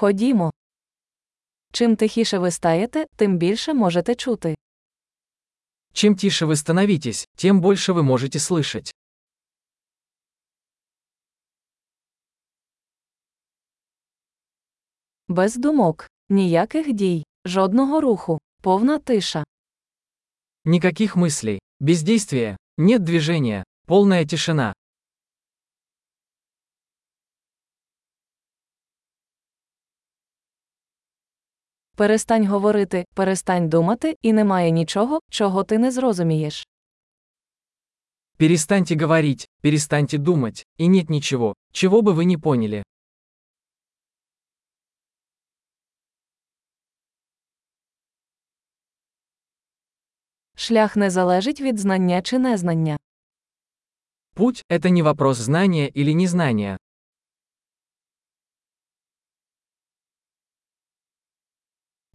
Ходімо. Чим тихіше ви стаєте, тим більше можете чути. Чем тише вы становитесь, тем больше вы можете слышать. Без думок, ніяких дій, жодного руху, повна тиша. Никаких мыслей, бездействия, нет движения, полная тишина. Перестань говорити, перестань думати, і немає нічого, чого ти не зрозумієш. Перестаньте говорить, перестаньте думать, и нет ничего, чего бы вы не поняли. Шлях не залежить від знання чи незнання. Путь – это не вопрос знания или незнания.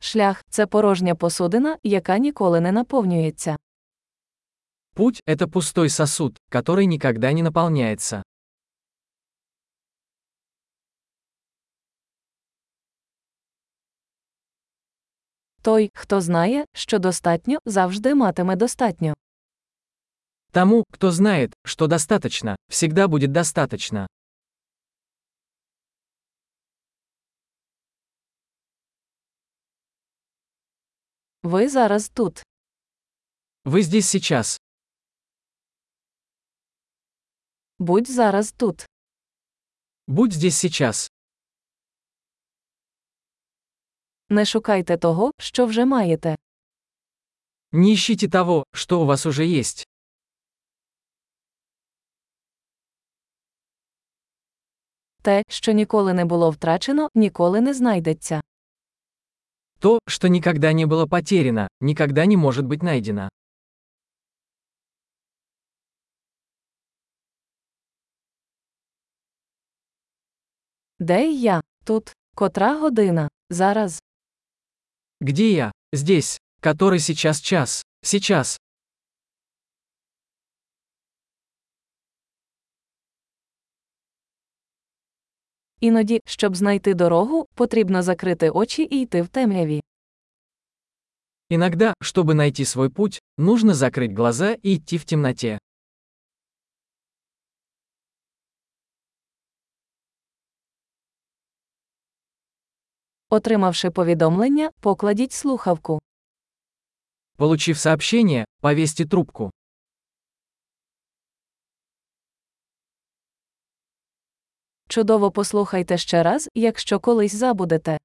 Шлях це порожня посудина, яка ніколи не наповнюється. Путь – это пустой сосуд, который никогда не наполняется. Той, хто знає, що достатньо, завжди матиме достатньо. Тому, кто знает, что достаточно, всегда будет достаточно. Ви зараз тут. Вы здесь сейчас. Будь зараз тут. Будь здесь сейчас. Не шукайте того, що вже маєте. Не ищите того, что у вас уже есть. Те, що ніколи не було втрачено, ніколи не знайдеться. То, что никогда не было потеряно, никогда не может быть найдено. Де я? Тут. Котра година? Зараз. Где я? Здесь. Который сейчас час. Сейчас. Іноді, щоб знайти дорогу, потрібно закрити очі і йти в темряві. Иногда, чтобы найти свой путь, нужно закрыть глаза и идти в темноте. Отримавши повідомлення, покладіть слухавку. Получив сообщение, повесьте трубку. Чудово послухайте ще раз, якщо колись забудете.